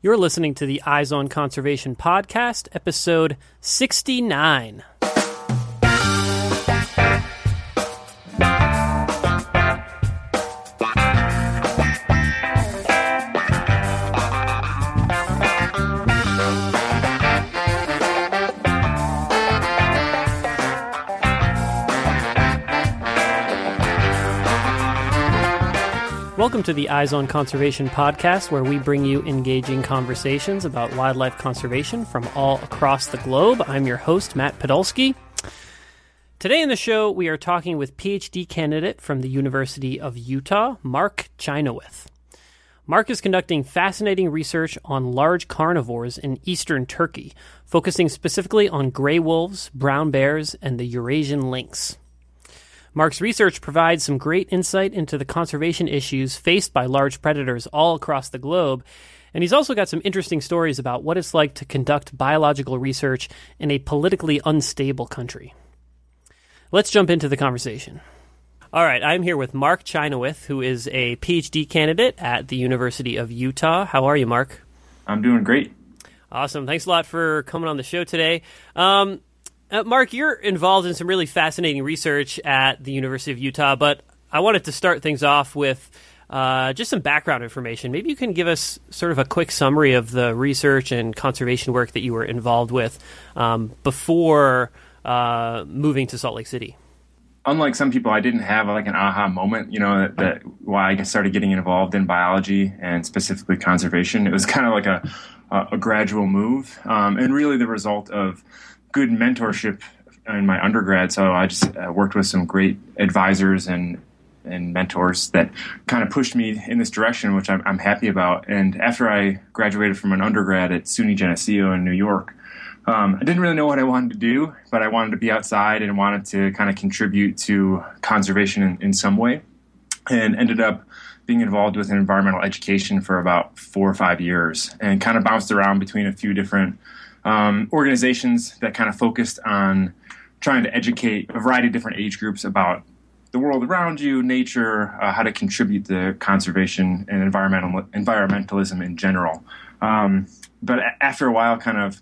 You're listening to the Eyes on Conservation podcast, episode 69. Welcome to the Eyes on Conservation podcast, where we bring you engaging conversations about wildlife conservation from all across the globe. I'm your host, Matt Podolsky. Today in the show, we are talking with PhD candidate from the University of Utah, Mark Chynoweth. Mark is conducting fascinating research on large carnivores in eastern Turkey, focusing specifically on gray wolves, brown bears, and the Eurasian lynx. Mark's research provides some great insight into the conservation issues faced by large predators all across the globe. And he's also got some interesting stories about what it's like to conduct biological research in a politically unstable country. Let's jump into the conversation. All right, I'm here with Mark Chynoweth, who is a PhD candidate at the University of Utah. How are you, Mark? I'm doing great. Awesome. Thanks a lot for coming on the show today. Um, uh, Mark, you're involved in some really fascinating research at the University of Utah, but I wanted to start things off with uh, just some background information. Maybe you can give us sort of a quick summary of the research and conservation work that you were involved with um, before uh, moving to Salt Lake City. Unlike some people, I didn't have like an aha moment, you know, that, that why I started getting involved in biology and specifically conservation. It was kind of like a, a, a gradual move, um, and really the result of good mentorship in my undergrad. So I just uh, worked with some great advisors and and mentors that kind of pushed me in this direction, which I'm, I'm happy about. And after I graduated from an undergrad at SUNY Geneseo in New York, um, I didn't really know what I wanted to do, but I wanted to be outside and wanted to kind of contribute to conservation in, in some way, and ended up being involved with environmental education for about four or five years, and kind of bounced around between a few different um, organizations that kind of focused on trying to educate a variety of different age groups about the world around you, nature, uh, how to contribute to conservation and environmental environmentalism in general. Um, but after a while, kind of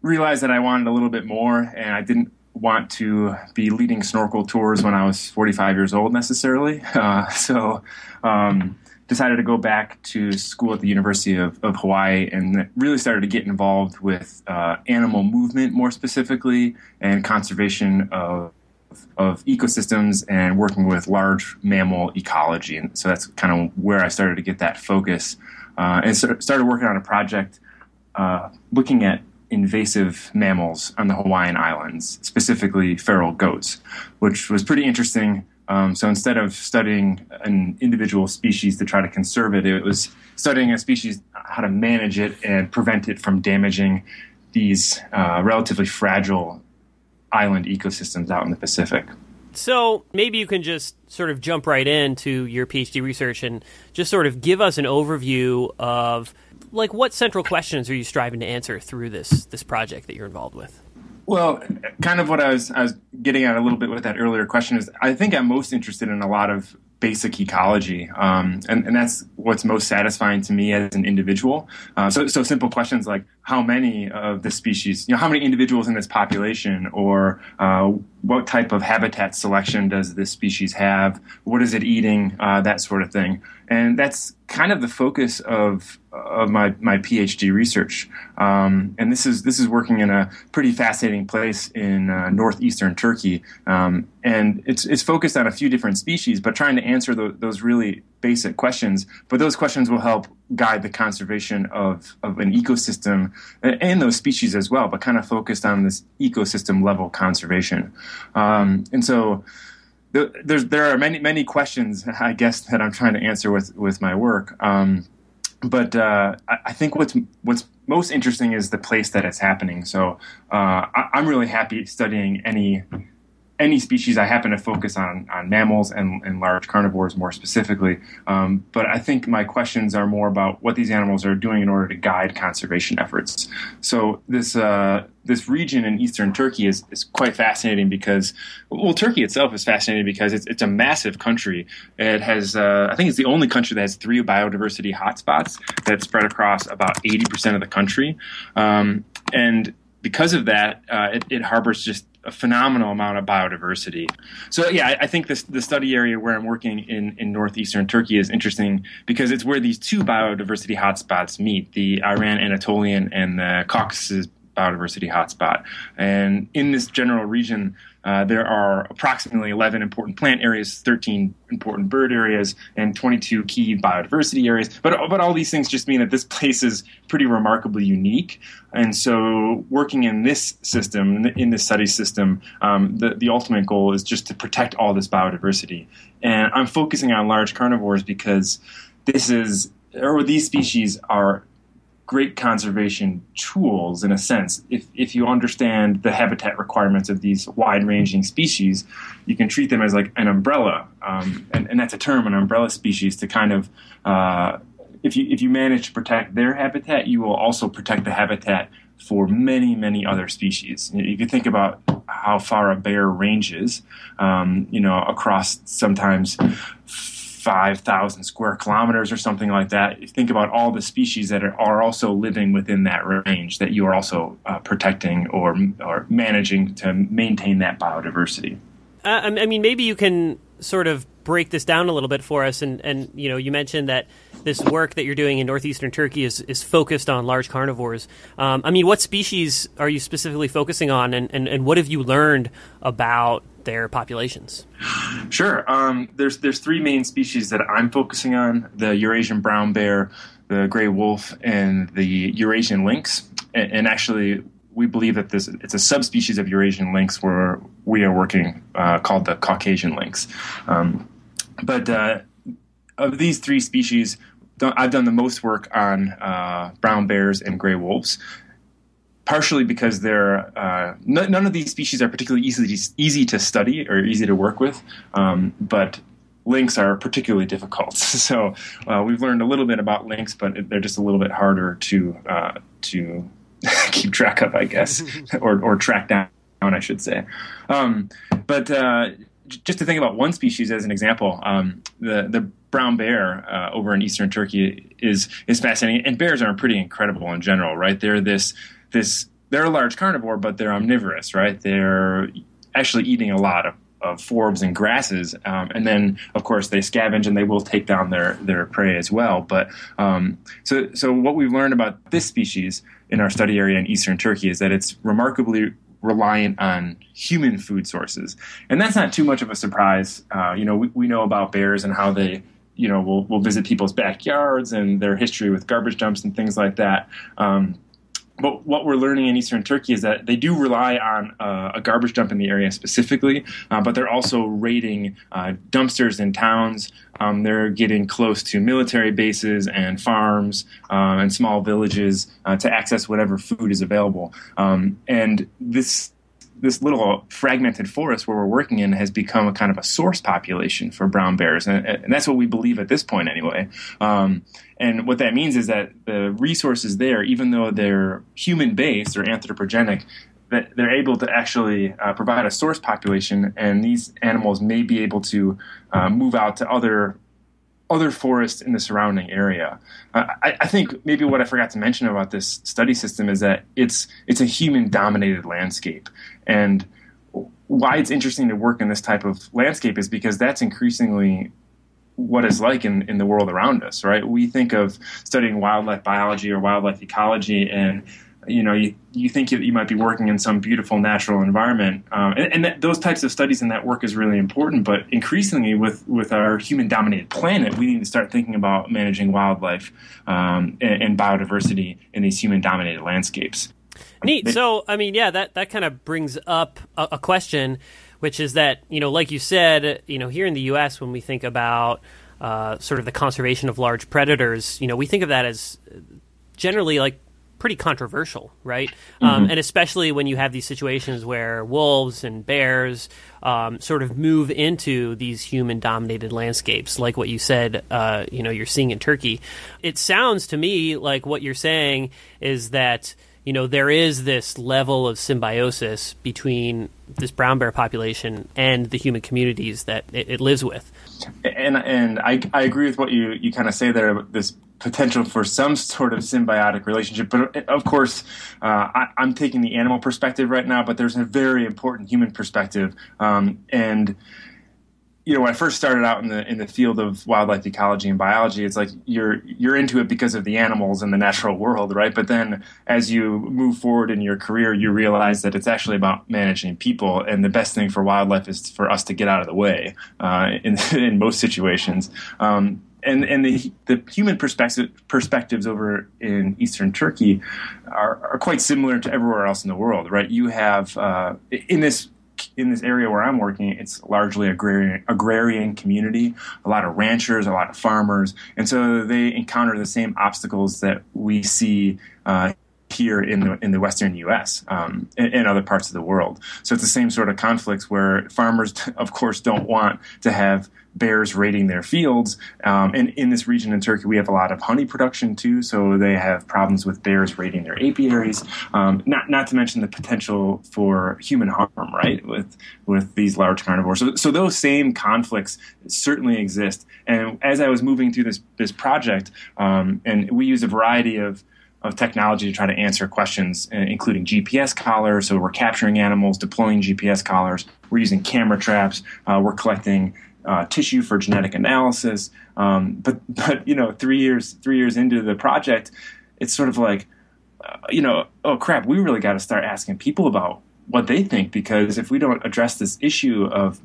realized that I wanted a little bit more, and I didn't want to be leading snorkel tours when I was 45 years old necessarily. Uh, so um, decided to go back to school at the University of, of Hawaii and really started to get involved with uh, animal movement more specifically and conservation of of ecosystems and working with large mammal ecology. And so that's kind of where I started to get that focus uh, and started working on a project uh, looking at invasive mammals on the Hawaiian Islands, specifically feral goats, which was pretty interesting um, so instead of studying an individual species to try to conserve it, it was studying a species, how to manage it and prevent it from damaging these uh, relatively fragile island ecosystems out in the Pacific. So maybe you can just sort of jump right into your PhD research and just sort of give us an overview of like what central questions are you striving to answer through this this project that you're involved with? Well, kind of what I was I was getting at a little bit with that earlier question is I think I'm most interested in a lot of basic ecology, um, and, and that's what's most satisfying to me as an individual. Uh, so, so simple questions like how many of the species, you know, how many individuals in this population, or uh, what type of habitat selection does this species have? What is it eating? Uh, that sort of thing, and that's kind of the focus of of my, my PhD research. Um, and this is this is working in a pretty fascinating place in uh, northeastern Turkey, um, and it's it's focused on a few different species, but trying to answer the, those really basic questions. But those questions will help guide the conservation of, of an ecosystem and those species as well, but kind of focused on this ecosystem level conservation. Um, and so there are many many questions I guess that I'm trying to answer with with my work. Um, but uh, I, I, think what's what's most interesting is the place that it's happening. So uh, I, am really happy studying any any species. I happen to focus on on mammals and, and large carnivores more specifically. Um, but I think my questions are more about what these animals are doing in order to guide conservation efforts. So this uh, this region in eastern Turkey is, is quite fascinating because well, Turkey itself is fascinating because it's it's a massive country. It has uh, I think it's the only country that has three biodiversity hotspots that spread across about eighty percent of the country, um, and because of that, uh, it, it harbors just a phenomenal amount of biodiversity. So yeah, I, I think this the study area where I'm working in in northeastern Turkey is interesting because it's where these two biodiversity hotspots meet: the Iran Anatolian and the Caucasus biodiversity hotspot. And in this general region, uh, there are approximately 11 important plant areas, 13 important bird areas, and 22 key biodiversity areas. But, but all these things just mean that this place is pretty remarkably unique. And so, working in this system, in this study system, um, the, the ultimate goal is just to protect all this biodiversity. And I'm focusing on large carnivores because this is, or these species are great conservation tools in a sense. If, if you understand the habitat requirements of these wide ranging species, you can treat them as like an umbrella. Um, and, and, that's a term, an umbrella species, to kind of, uh, if, you, if you manage to protect their habitat, you will also protect the habitat for many, many other species. You can think about how far a bear ranges, um, you know, across sometimes 5,000 square kilometers or something like that. Think about all the species that are, are also living within that range that you are also uh, protecting or, or managing to maintain that biodiversity. Uh, I mean, maybe you can sort of break this down a little bit for us. And, and you know, you mentioned that this work that you're doing in northeastern Turkey is, is focused on large carnivores. Um, I mean, what species are you specifically focusing on, and, and, and what have you learned about their populations? Sure. Um, there's there's three main species that I'm focusing on: the Eurasian brown bear, the gray wolf, and the Eurasian lynx. And, and actually, we believe that this it's a subspecies of Eurasian lynx where we are working uh, called the Caucasian lynx. Um, but uh, of these three species, I've done the most work on uh, brown bears and gray wolves partially because they're uh, n- none of these species are particularly easy easy to study or easy to work with, um, but lynx are particularly difficult. so uh, we've learned a little bit about lynx, but they're just a little bit harder to uh, to keep track of, I guess, or or track down, I should say. Um, but uh, just to think about one species as an example, um, the the brown bear uh, over in eastern Turkey is is fascinating, and bears are pretty incredible in general, right? They're this this they're a large carnivore, but they're omnivorous, right? They're actually eating a lot of, of forbs and grasses, um, and then of course they scavenge and they will take down their their prey as well. But um, so so what we've learned about this species in our study area in eastern Turkey is that it's remarkably reliant on human food sources, and that's not too much of a surprise. Uh, you know, we, we know about bears and how they you know will will visit people's backyards and their history with garbage dumps and things like that. Um, but what we're learning in eastern Turkey is that they do rely on uh, a garbage dump in the area specifically, uh, but they're also raiding uh, dumpsters in towns. Um, they're getting close to military bases and farms uh, and small villages uh, to access whatever food is available. Um, and this this little fragmented forest where we're working in has become a kind of a source population for brown bears, and, and that's what we believe at this point, anyway. Um, and what that means is that the resources there, even though they're human based or anthropogenic, that they're able to actually uh, provide a source population, and these animals may be able to uh, move out to other other forests in the surrounding area. Uh, I, I, think maybe what I forgot to mention about this study system is that it's it's a human dominated landscape, and why it's interesting to work in this type of landscape is because that's increasingly what it's like in, in the world around us, right? We think of studying wildlife biology or wildlife ecology, and you know, you, you think you, you might be working in some beautiful natural environment, um, and, and that, those types of studies and that work is really important. But increasingly, with with our human-dominated planet, we need to start thinking about managing wildlife um, and, and biodiversity in these human-dominated landscapes. Neat. So, I mean, yeah, that that kind of brings up a, a question, which is that you know, like you said, you know, here in the U.S., when we think about uh, sort of the conservation of large predators, you know, we think of that as generally like pretty controversial, right? Um, mm-hmm. Um, and especially when you have these situations where wolves and bears um, sort of move into these human-dominated landscapes, like what you said. Uh, you know, you're seeing in Turkey. It sounds to me like what you're saying is that you know there is this level of symbiosis between this brown bear population and the human communities that it, it lives with. And and I I agree with what you you kind of say there. This potential for some sort of symbiotic relationship. But of course, uh, I, am taking the animal perspective right now, but there's a very important human perspective. Um, and you know, when I first started out in the in the field of wildlife ecology and biology, it's like you're you're into it because of the animals and the natural world, right? But then as you move forward in your career, you realize that it's actually about managing people, and the best thing for wildlife is for us to get out of the way uh, in in most situations. Um, and and the the human perspective, perspectives over in eastern Turkey are, are quite similar to everywhere else in the world, right? You have uh, in this in this area where I'm working, it's largely agrarian, agrarian community, a lot of ranchers, a lot of farmers, and so they encounter the same obstacles that we see uh, here in the in the western U.S. Um, and, other parts of the world. So it's the same sort of conflicts where farmers, of course, don't want to have bears raiding their fields. Um, and in this region in Turkey, we have a lot of honey production too, so they have problems with bears raiding their apiaries. Um, not not to mention the potential for human harm, right, with with these large carnivores. So, so those same conflicts certainly exist. And as I was moving through this this project, um, and we use a variety of of technology to try to answer questions, uh, including GPS collars. So we're capturing animals, deploying GPS collars. We're using camera traps. Uh, we're collecting uh, tissue for genetic analysis. Um, but but you know, three years three years into the project, it's sort of like, uh, you know, oh crap, we really got to start asking people about what they think because if we don't address this issue of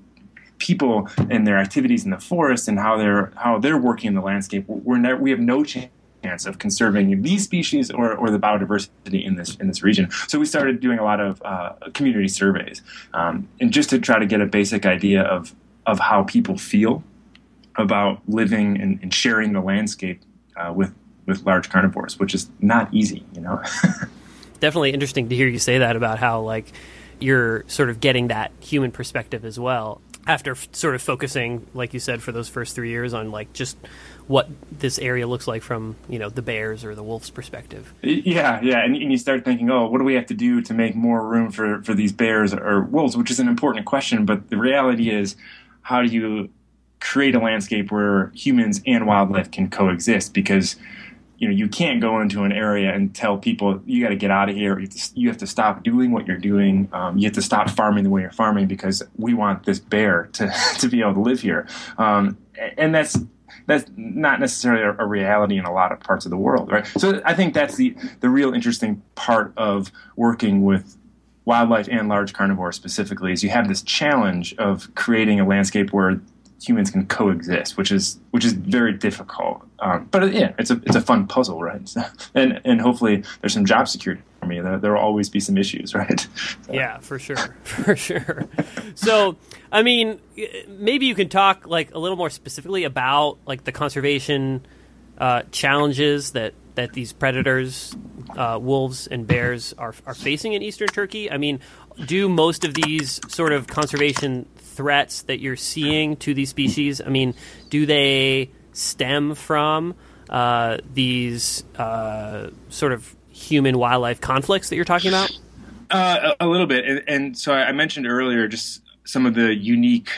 people and their activities in the forest and how they're how they're working in the landscape, we're never, we have no chance of conserving these species or, or the biodiversity in this in this region. So we started doing a lot of uh, community surveys, um, and just to try to get a basic idea of of how people feel about living and, and sharing the landscape uh, with with large carnivores, which is not easy, you know. Definitely interesting to hear you say that about how like you're sort of getting that human perspective as well after f- sort of focusing, like you said, for those first three years on like just what this area looks like from you know the bears or the wolves perspective. Yeah, yeah, and, and, you start thinking, oh, what do we have to do to make more room for for these bears or wolves? Which is an important question, but the reality is, how do you create a landscape where humans and wildlife can coexist? Because you know you can't go into an area and tell people you got to get out of here. You have, to, you have to, stop doing what you're doing. Um, you have to stop farming the way you're farming because we want this bear to to be able to live here. Um, and that's that's not necessarily a, a, reality in a lot of parts of the world, right? So I think that's the the real interesting part of working with wildlife and large carnivores specifically is you have this challenge of creating a landscape where humans can coexist, which is which is very difficult. Um, but yeah, it's a it's a fun puzzle, right? So, and and hopefully there's some job security for me. There, there will always be some issues, right? So. Yeah, for sure, for sure. so, I mean, maybe you can talk like a little more specifically about like the conservation uh, challenges that that these predators, uh, wolves and bears, are are facing in eastern Turkey. I mean, do most of these sort of conservation threats that you're seeing to these species? I mean, do they stem from uh, these uh, sort of human wildlife conflicts that you're talking about? Uh, a, little bit, and, and, so I mentioned earlier just some of the unique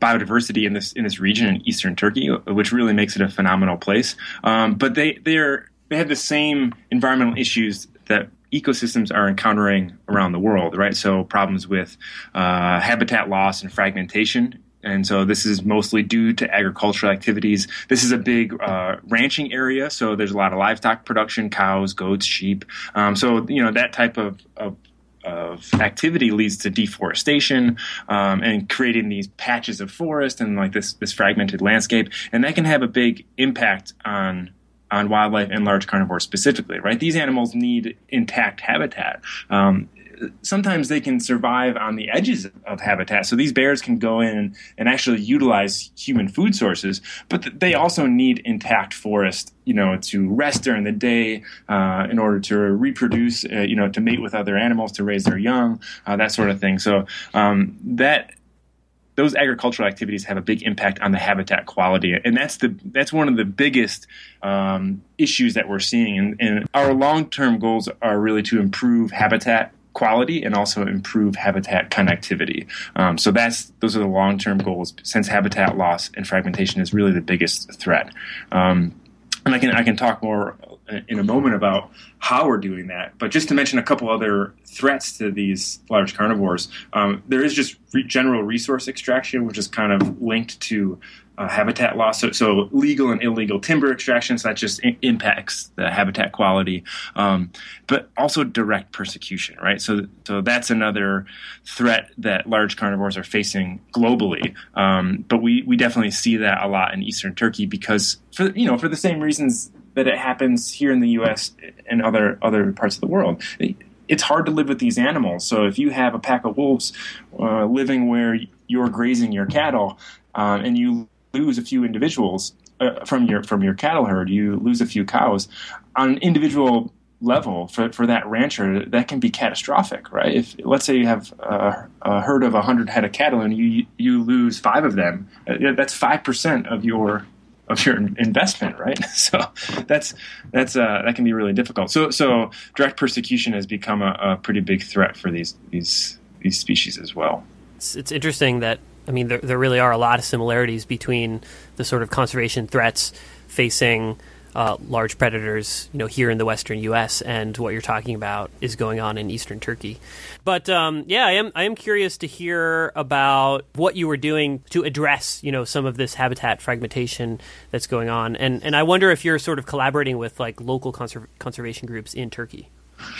biodiversity in this in this region in eastern Turkey, which really makes it a phenomenal place. Um, but they they're they have the same environmental issues that ecosystems are encountering around the world, right? So problems with uh, habitat loss and fragmentation. And so this is mostly due to agricultural activities. This is a big uh, ranching area, so there's a lot of livestock production: cows, goats, sheep. Um, so you know that type of, of of activity leads to deforestation um, and creating these patches of forest and like this this fragmented landscape, and that can have a big impact on on wildlife and large carnivores specifically, right? These animals need intact habitat. Um, sometimes they can survive on the edges of habitat. So these bears can go in and actually utilize human food sources, but they also need intact forest, you know, to rest during the day, uh, in order to reproduce, uh, you know, to mate with other animals, to raise their young, uh, that sort of thing. So um, that those agricultural activities have a big impact on the habitat quality, and that's the that's one of the biggest um, issues that we're seeing. And, and our long term goals are really to improve habitat quality and also improve habitat connectivity. Um, so that's those are the long term goals. Since habitat loss and fragmentation is really the biggest threat. Um, and I can I can talk more in a moment about how we're doing that. But just to mention a couple other threats to these large carnivores, um, there is just re- general resource extraction, which is kind of linked to uh, habitat loss. So, so, legal and illegal timber extraction, so that just impacts the habitat quality. Um, but also direct persecution, right? So, so that's another threat that large carnivores are facing globally. Um, but we, we definitely see that a lot in eastern Turkey because for you know for the same reasons that it happens here in the U.S. and other other parts of the world. It's hard to live with these animals. So if you have a pack of wolves uh, living where you're grazing your cattle, um, and you lose a few individuals uh, from your from your cattle herd, you lose a few cows on an individual level for, for that rancher that can be catastrophic right if let's say you have a, a herd of 100 head of cattle and you you lose five of them uh, that's 5% of your of your investment, right? So that's that's uh, that can be really difficult. So so direct persecution has become a, a pretty big threat for these these these species as well. It's, it's interesting that I mean there there really are a lot of similarities between the sort of conservation threats facing uh, large predators, you know, here in the western U.S. and what you're talking about is going on in eastern Turkey. But um, yeah, I am I am curious to hear about what you were doing to address, you know, some of this habitat fragmentation that's going on, and and I wonder if you're sort of collaborating with like local conser- conservation groups in Turkey.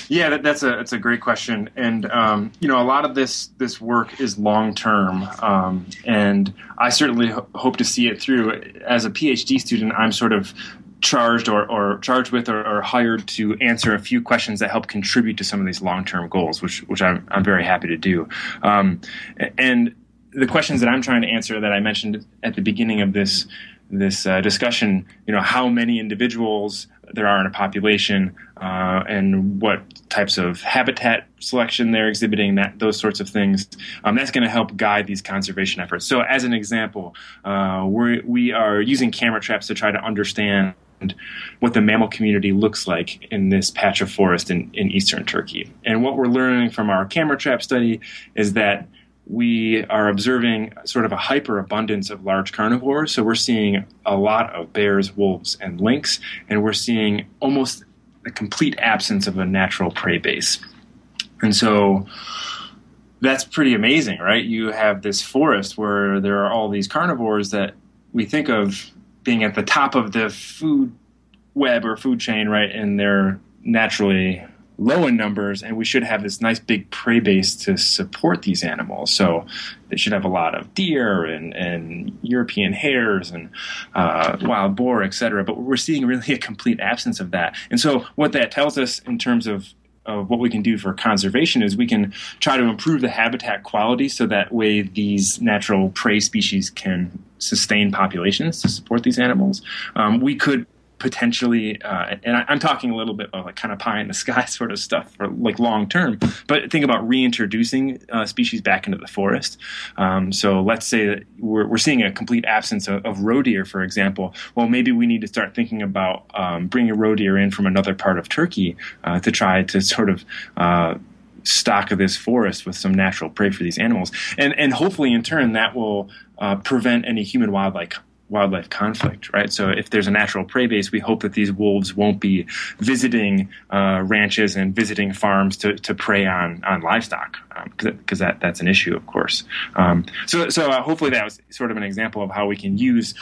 Yeah, that, that's a that's a great question, and um, you know a lot of this this work is long term, um, and I certainly ho- hope to see it through. As a PhD student, I'm sort of charged or, or charged with or, or, hired to answer a few questions that help contribute to some of these long term goals, which which I'm, I'm very happy to do. Um, and the questions that I'm trying to answer that I mentioned at the beginning of this this uh, discussion, you know, how many individuals there are in a population, uh, and what types of habitat selection they're exhibiting, that those sorts of things. Um, that's going to help guide these conservation efforts. So, as an example, uh, we we are using camera traps to try to understand what the mammal community looks like in this patch of forest in, in eastern Turkey. And what we're learning from our camera trap study is that we are observing sort of a hyperabundance of large carnivores. So we're seeing a lot of bears, wolves, and lynx, and we're seeing almost a complete absence of a natural prey base. And so that's pretty amazing, right? You have this forest where there are all these carnivores that we think of being at the top of the food web or food chain, right? And they're naturally low in numbers, and we should have this nice big prey base to support these animals. So they should have a lot of deer and, and European hares and uh, wild boar, etc. But we're seeing really a complete absence of that. And so what that tells us in terms of of what we can do for conservation is we can try to improve the habitat quality so that way these natural prey species can sustain populations to support these animals. Um, we could potentially, uh, and I, am talking a little bit of like kind of pie in the sky sort of stuff for like long term, but think about reintroducing uh, species back into the forest. Um, so let's say that we're, we're seeing a complete absence of, of, roe deer, for example. Well, maybe we need to start thinking about um, bringing roe deer in from another part of Turkey uh, to try to sort of uh, stock of this forest with some natural prey for these animals, and and hopefully in turn that will uh, prevent any human wildlife wildlife conflict, right? So if there's a natural prey base, we hope that these wolves won't be visiting uh, ranches and visiting farms to, to prey on on livestock, because um, that that's an issue, of course. Um, so so uh, hopefully that was sort of an example of how we can use.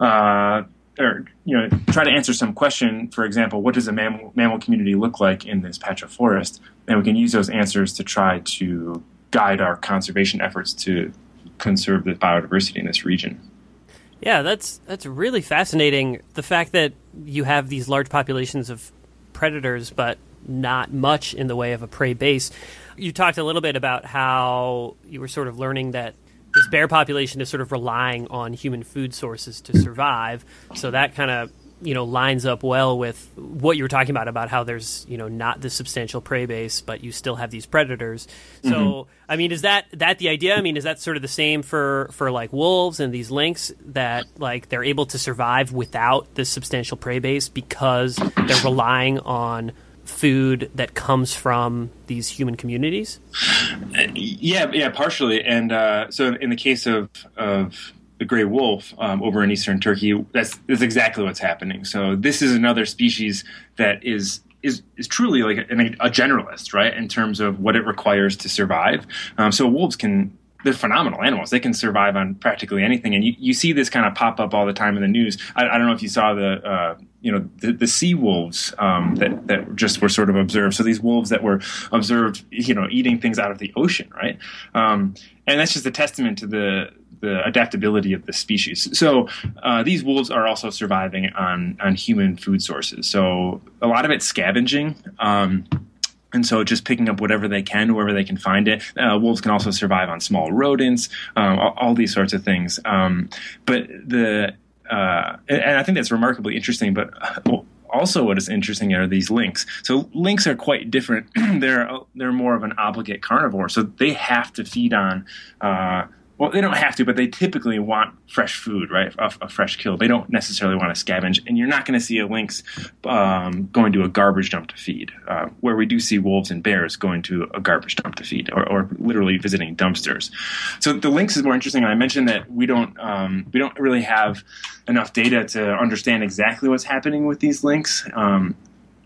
Uh, or you know, try to answer some question. For example, what does a mammal, mammal community look like in this patch of forest? And we can use those answers to try to guide our conservation efforts to conserve the biodiversity in this region. Yeah, that's that's really fascinating. The fact that you have these large populations of predators, but not much in the way of a prey base. You talked a little bit about how you were sort of learning that this bear population is sort of relying on human food sources to survive. So that kind of you know lines up well with what you were talking about about how there's you know not this substantial prey base but you still have these predators. So mm-hmm. i mean is that that the idea? I mean is that sort of the same for for like wolves and these lynx that like they're able to survive without this substantial prey base because they're relying on food that comes from these human communities? Yeah yeah partially. And uh, so in the case of of the gray wolf um, over in eastern Turkey. That's, that's exactly what's happening. So this is another species that is is is truly like a, a generalist, right, in terms of what it requires to survive. Um, so wolves can they're phenomenal animals. They can survive on practically anything, and you, you see this kind of pop up all the time in the news. I, I don't know if you saw the uh, you know the, the sea wolves um, that that just were sort of observed. So these wolves that were observed, you know, eating things out of the ocean, right? Um, and that's just a testament to the the adaptability of the species. So uh, these wolves are also surviving on on human food sources. So a lot of it's scavenging. Um, and so, just picking up whatever they can, wherever they can find it. Uh, wolves can also survive on small rodents, um, all, all, these sorts of things. Um, but the uh, and I think that's remarkably interesting. But also what is interesting are these lynx. So lynx are quite different. they're they're more of an obligate carnivore, so they have to feed on uh, well, they don't have to, but they typically want fresh food, right? A, a fresh kill. They don't necessarily want to scavenge, and you're not going to see a lynx um, going to a garbage dump to feed. Uh, where we do see wolves and bears going to a garbage dump to feed, or, or literally visiting dumpsters. So the lynx is more interesting. I mentioned that we don't um, we don't really have enough data to understand exactly what's happening with these lynx. Um,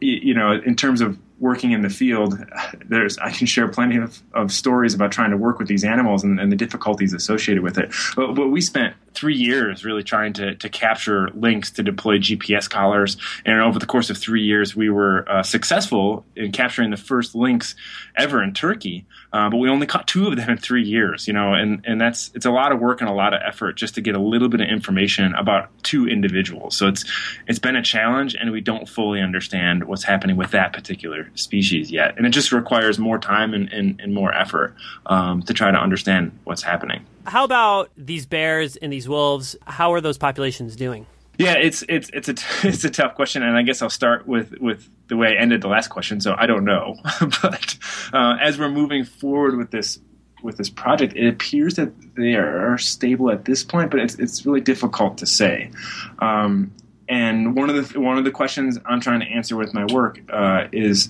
you know, in terms of working in the field, there's I can share plenty of, of stories about trying to work with these animals and, and the difficulties associated with it. But, but, we spent three years really trying to, to capture lynx to deploy GPS collars, and over the course of three years, we were uh, successful in capturing the first lynx ever in Turkey. Uh, but we only caught two of them in three years, you know, and and that's it's a lot of work and a lot of effort just to get a little bit of information about two individuals. So it's it's been a challenge, and we don't fully understand what's happening with that particular species yet. And it just requires more time and, and, and more effort um, to try to understand what's happening. How about these bears and these wolves? How are those populations doing? Yeah, it's it's it's a it's a tough question, and I guess I'll start with with the way I ended the last question. So I don't know, but uh, as we're moving forward with this with this project, it appears that they are stable at this point, but it's it's really difficult to say. Um, and one of the one of the questions I'm trying to answer with my work uh, is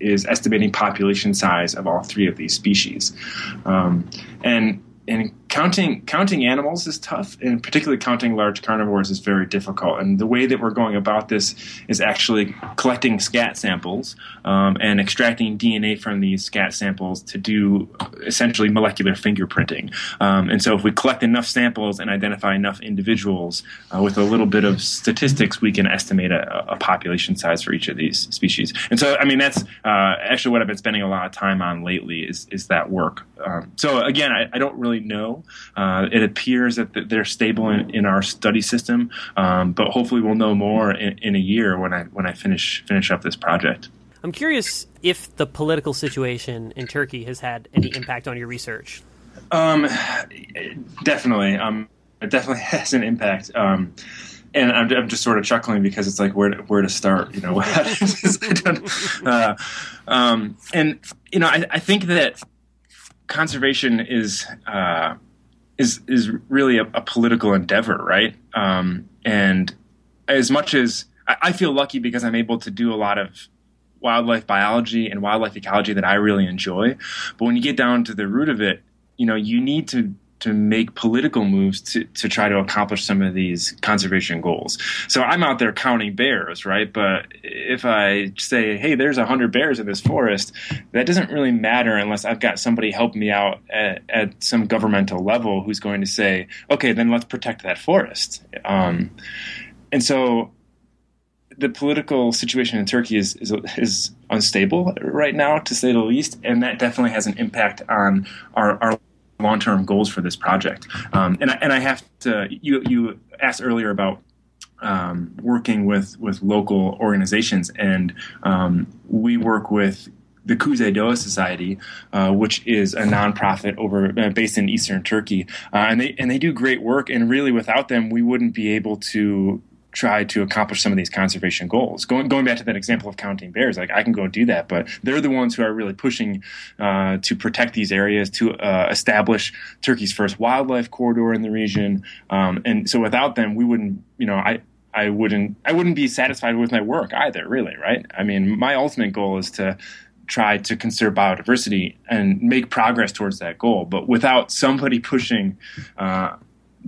is estimating population size of all three of these species, um, and and counting counting animals is tough, and particularly counting large carnivores is very difficult. And the way that we're going about this is actually collecting scat samples um, and extracting DNA from these scat samples to do essentially molecular fingerprinting. Um, and so, if we collect enough samples and identify enough individuals uh, with a little bit of statistics, we can estimate a, a, population size for each of these species. And so, I mean, that's uh, actually what I've been spending a lot of time on lately is is that work. Um, so again, I, I don't really know uh, it appears that they're stable in, in our study system, um, but hopefully we'll know more in, in, a year when I when I finish finish up this project. I'm curious if the political situation in Turkey has had any impact on your research. Um, definitely, um, it definitely has an impact. Um, and I'm, I'm, just sort of chuckling because it's like where to, where to start, you know. uh, um, and you know, I, I, think that conservation is uh, is is really a, a political endeavor, right? Um, and as much as I, I feel lucky because I'm able to do a lot of wildlife biology and wildlife ecology that I really enjoy, but when you get down to the root of it, you know, you need to to make political moves to, to try to accomplish some of these conservation goals. So I'm out there counting bears, right? But if I say, hey, there's 100 bears in this forest, that doesn't really matter unless I've got somebody helping me out at, at some governmental level who's going to say, okay, then let's protect that forest. Um, and so the political situation in Turkey is, is, is unstable right now, to say the least, and that definitely has an impact on our, our long term goals for this project. Um, and, I, and I have to, you, you asked earlier about um, working with, with local organizations, and um, we work with the Kuzey Doğa Society, uh, which is a nonprofit over uh, based in eastern Turkey, uh, and they and they do great work. And really, without them, we wouldn't be able to try to accomplish some of these conservation goals. Going going back to that example of counting bears, like I can go do that, but they're the ones who are really pushing uh, to protect these areas, to uh, establish Turkey's first wildlife corridor in the region. Um, and so without them, we wouldn't, you know, I. I wouldn't I wouldn't be satisfied with my work either, really, right? I mean, my ultimate goal is to try to conserve biodiversity and make progress towards that goal. But without somebody pushing, uh,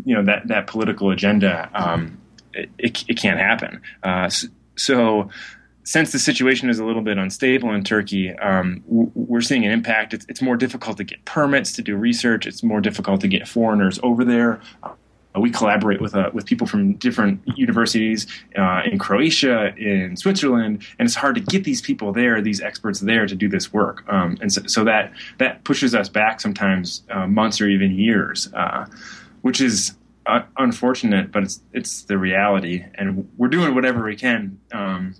you know, that that political agenda, um, it, it, can't happen. Uh, so, since the situation is a little bit unstable in Turkey, um, we're seeing an impact. It's, it's, more difficult to get permits to do research. It's more difficult to get foreigners over there. Uh, we collaborate with uh, with people from different universities uh, in Croatia, in Switzerland, and it's hard to get these people there, these experts there, to do this work. Um, and so, so, that that pushes us back sometimes uh, months or even years, uh, which is unfortunate, but it's it's the reality, and we're doing whatever we can. Um,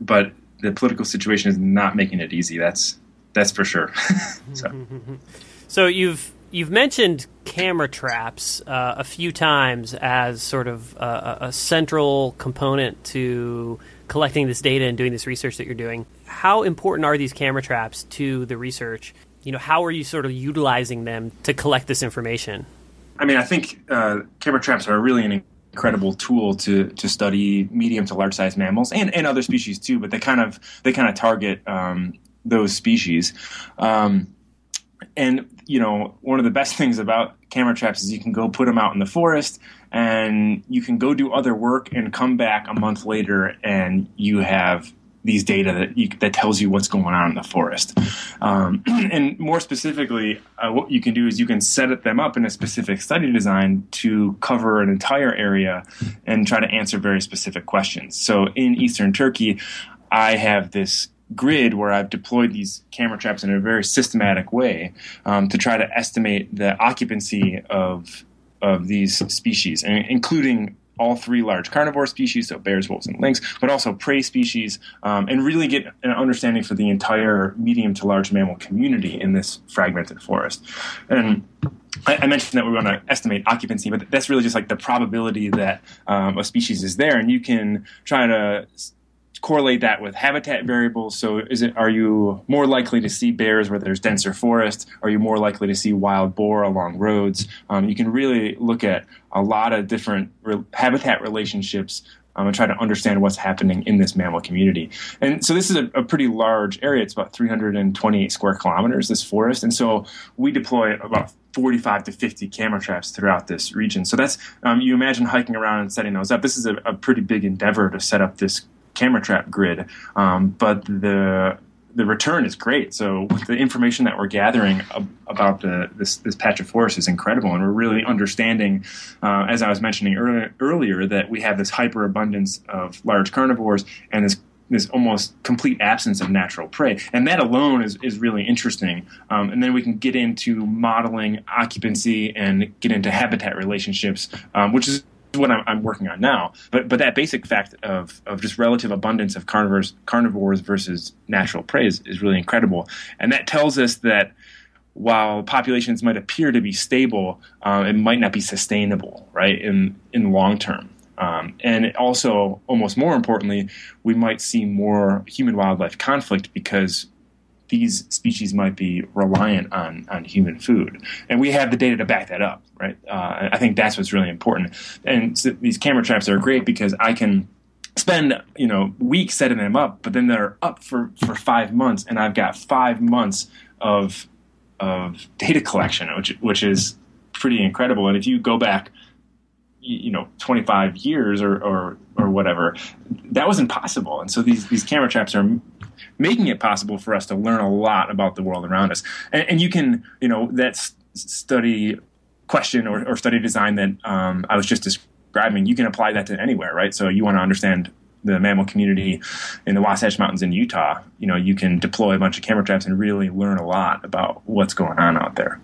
but the political situation is not making it easy. That's that's for sure. so. so. you've you've mentioned camera traps uh, a few times as sort of a, a central component to collecting this data and doing this research that you're doing. How important are these camera traps to the research? You know, how are you sort of utilizing them to collect this information? I mean, I think uh, camera traps are really an incredible tool to to study medium to large sized mammals and, and other species too. But they kind of they kind of target um, those species. Um, and you know, one of the best things about camera traps is you can go put them out in the forest, and you can go do other work and come back a month later, and you have these data that you, that tells you what's going on in the forest. Um, and more specifically, uh, what you can do is you can set them up in a specific study design to cover an entire area and try to answer very specific questions. So in eastern Turkey, I have this grid where I've deployed these camera traps in a very systematic way um, to try to estimate the occupancy of of these species, including all three large carnivore species, so bears, wolves, and lynx, but also prey species, um, and really get an understanding for the entire medium to large mammal community in this fragmented forest. And I, I mentioned that we want to estimate occupancy, but that's really just like the probability that um, a species is there, and you can try to correlate that with habitat variables. So, is it are you more likely to see bears where there's denser forest? Are you more likely to see wild boar along roads? Um, you can really look at a lot of different re- habitat relationships um, and try to understand what's happening in this mammal community. And so this is a, a, pretty large area. It's about 328 square kilometers, this forest. And so we deploy about 45 to 50 camera traps throughout this region. So that's, um, you imagine hiking around and setting those up. This is a, a pretty big endeavor to set up this camera trap grid. Um, but the the return is great. So the information that we're gathering about the, this, this patch of forest is incredible, and we're really understanding, uh, as I was mentioning earlier, earlier, that we have this hyper abundance of large carnivores and this this almost complete absence of natural prey, and that alone is is really interesting. Um, and then we can get into modeling occupancy and get into habitat relationships, um, which is what I'm, I'm, working on now. But but that basic fact of of just relative abundance of carnivores carnivores versus natural prey is, is really incredible, and that tells us that while populations might appear to be stable, um, it might not be sustainable, right? In in long term. Um, and also, almost more importantly, we might see more human wildlife conflict because these species might be reliant on on human food, and we have the data to back that up, right? Uh, I think that's what's really important. And so these camera traps are great because I can spend you know weeks setting them up, but then they're up for for five months, and I've got five months of of data collection, which which is pretty incredible. And if you go back you know 25 years or, or or whatever that was impossible and so these these camera traps are making it possible for us to learn a lot about the world around us. And, and you can, you know, that study question or, or study design that um, I was just describing, you can apply that to anywhere, right? So you want to understand the mammal community in the Wasatch Mountains in Utah, you know, you can deploy a bunch of camera traps and really learn a lot about what's going on out there.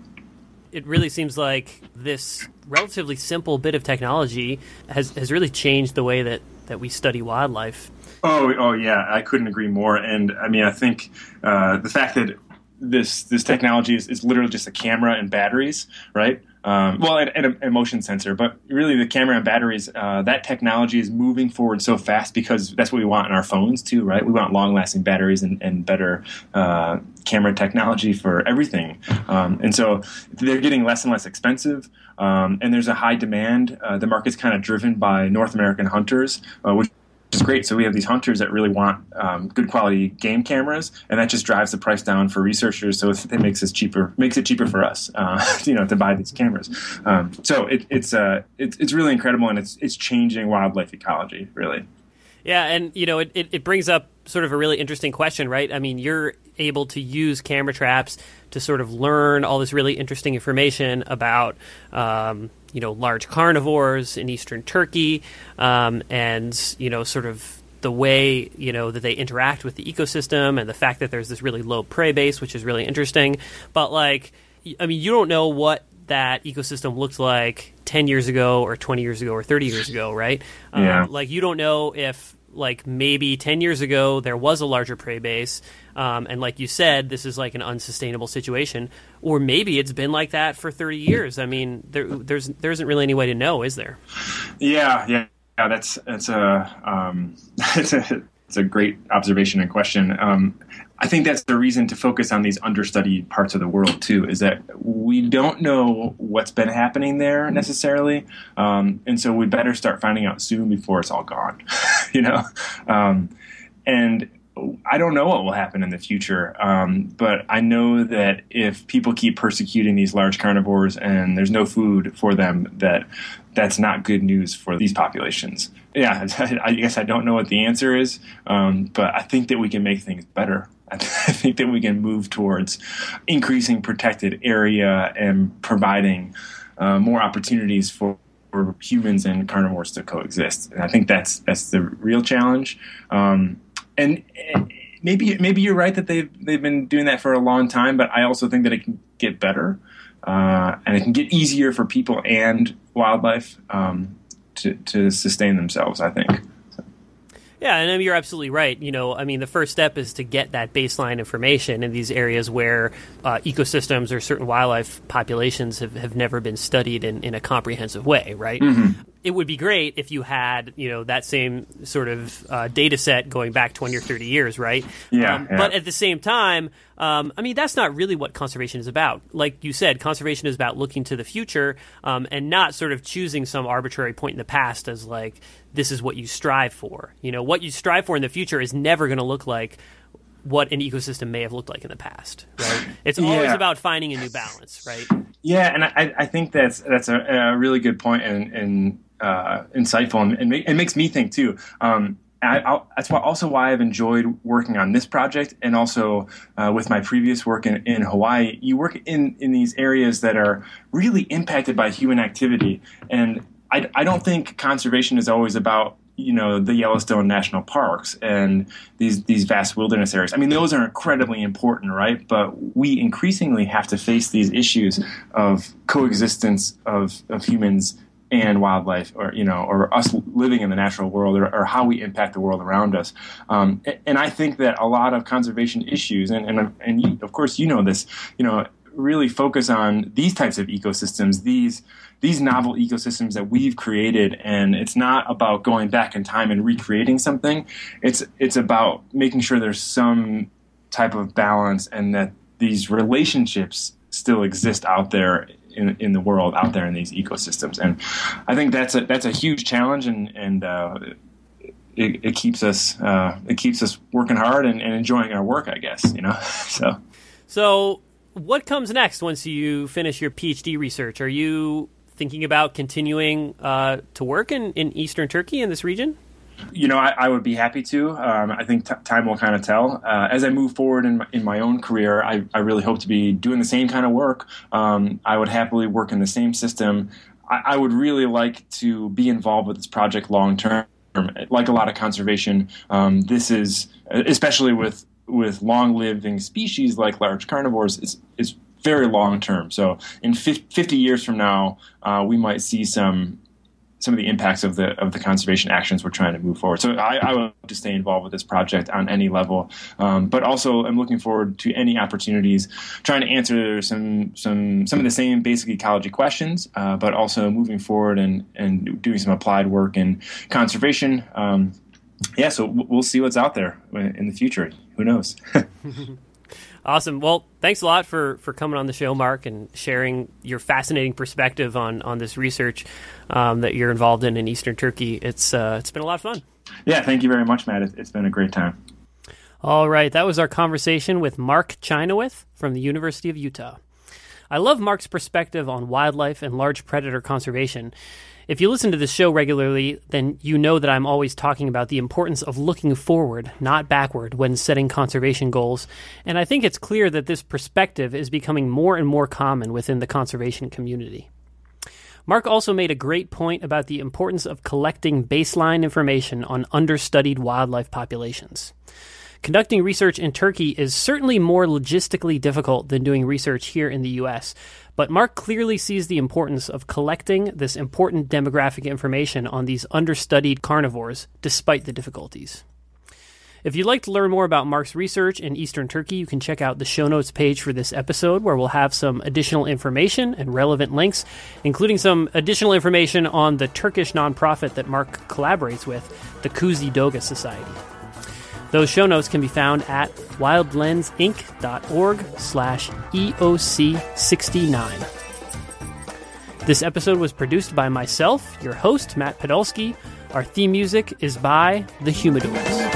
It really seems like this relatively simple bit of technology has, has really changed the way that, that we study wildlife Oh, oh yeah, I couldn't agree more. And I mean, I think uh, the fact that this this technology is, is literally just a camera and batteries, right? Um, well, and, and, a, motion sensor, but really the camera and batteries, uh, that technology is moving forward so fast because that's what we want in our phones too, right? We want long lasting batteries and, and better uh, camera technology for everything. Um, and so they're getting less and less expensive. Um, and there's a high demand. Uh, the market's kind of driven by North American hunters, uh, which is great. So we have these hunters that really want um, good quality game cameras, and that just drives the price down for researchers. So it makes it cheaper, makes it cheaper for us, uh, you know, to buy these cameras. Um, so it, it's uh, it, it's really incredible, and it's it's changing wildlife ecology, really. Yeah, and you know, it, it, it brings up sort of a really interesting question, right? I mean, you're able to use camera traps to sort of learn all this really interesting information about um, you know large carnivores in eastern Turkey, um, and you know sort of the way you know that they interact with the ecosystem and the fact that there's this really low prey base, which is really interesting. But like, I mean, you don't know what that ecosystem looked like 10 years ago or 20 years ago or 30 years ago, right? Yeah. Um, like, you don't know if like maybe 10 years ago there was a larger prey base um, and like you said this is like an unsustainable situation. Or maybe it's been like that for 30 years. I mean there, there's there isn't really any way to know is there? Yeah yeah, yeah that's that's a um, it's a it's a great observation and question um, I think that's the reason to focus on these understudied parts of the world too. Is that we don't know what's been happening there necessarily, um, and so we better start finding out soon before it's all gone. you know, um, and I don't know what will happen in the future, um, but I know that if people keep persecuting these large carnivores and there's no food for them, that that's not good news for these populations. Yeah, I guess I don't know what the answer is, um, but I think that we can make things better. I think that we can move towards increasing protected area and providing uh, more opportunities for, for, humans and carnivores to coexist. And I think that's that's the real challenge. Um, and, and maybe maybe you're right that they've they've been doing that for a long time, but I also think that it can get better uh, and it can get easier for people and wildlife um, to to sustain themselves. I think. Yeah, and I mean, you're absolutely right. You know, I mean, the first step is to get that baseline information in these areas where uh, ecosystems or certain wildlife populations have, have never been studied in, in a comprehensive way, right? Mm-hmm it would be great if you had you know that same sort of uh, data set going back 20 or 30 years right yeah, um, yeah. but at the same time um, i mean that's not really what conservation is about like you said conservation is about looking to the future um, and not sort of choosing some arbitrary point in the past as like this is what you strive for you know what you strive for in the future is never going to look like what an ecosystem may have looked like in the past, right? It's always yeah. about finding a new balance, right? Yeah, and I, I think that's that's a, a really good point, and, and uh, insightful and, and it makes me think too. Um, I, that's why also why I've enjoyed working on this project and also uh, with my previous work in, in Hawaii. You work in, in these areas that are really impacted by human activity, and I, I don't think conservation is always about you know the Yellowstone national parks and these these vast wilderness areas. I mean, those are incredibly important, right? But we increasingly have to face these issues of coexistence of of humans and wildlife or you know or us living in the natural world or, or how we impact the world around us. Um, and i think that a lot of conservation issues and and, and you, of course you know this you know really focus on these types of ecosystems these these novel ecosystems that we've created. And it's not about going back in time and recreating something. It's it's about making sure there's some type of balance and that these relationships still exist out there in, in the world out there in these ecosystems. And I think that's a that's a huge challenge, and and uh, it, it, keeps us uh, it keeps us working hard and, and enjoying our work. I guess you know. so so what comes next once you finish your PhD research? Are you thinking about continuing uh, to work in, in eastern Turkey in this region? You know, I, I, would be happy to. Um, I think t- time will kind of tell. Uh, as I move forward in my, in my own career, I, I, really hope to be doing the same kind of work. Um, I would happily work in the same system. I, I, would really like to be involved with this project long term. Like a lot of conservation, um, this is especially with with long living species like large carnivores. It's, it's very long term. So in 50 years from now, uh, we might see some some of the impacts of the of the conservation actions we're trying to move forward. So I, I would to stay involved with this project on any level, um, but also I'm looking forward to any opportunities trying to answer some some some of the same basic ecology questions, uh, but also moving forward and and doing some applied work in conservation. Um, yeah, so we'll see what's out there in the future. Who knows? Awesome. Well, thanks a lot for, for coming on the show, Mark, and sharing your fascinating perspective on, on this research um, that you're involved in in Eastern Turkey. It's uh, it's been a lot of fun. Yeah, thank you very much, Matt. It's been a great time. All right, that was our conversation with Mark Chynoweth from the University of Utah. I love Mark's perspective on wildlife and large predator conservation. If you listen to this show regularly, then you know that I'm always talking about the importance of looking forward, not backward, when setting conservation goals. And I think it's clear that this perspective is becoming more and more common within the conservation community. Mark also made a great point about the importance of collecting baseline information on understudied wildlife populations. Conducting research in Turkey is certainly more logistically difficult than doing research here in the US, but Mark clearly sees the importance of collecting this important demographic information on these understudied carnivores, despite the difficulties. If you'd like to learn more about Mark's research in Eastern Turkey, you can check out the show notes page for this episode, where we'll have some additional information and relevant links, including some additional information on the Turkish nonprofit that Mark collaborates with, the KuzeyDoğa Society. Those show notes can be found at wildlensinc.org slash EOC69. This episode was produced by myself, your host, Matt Podolsky. Our theme music is by The Humidor.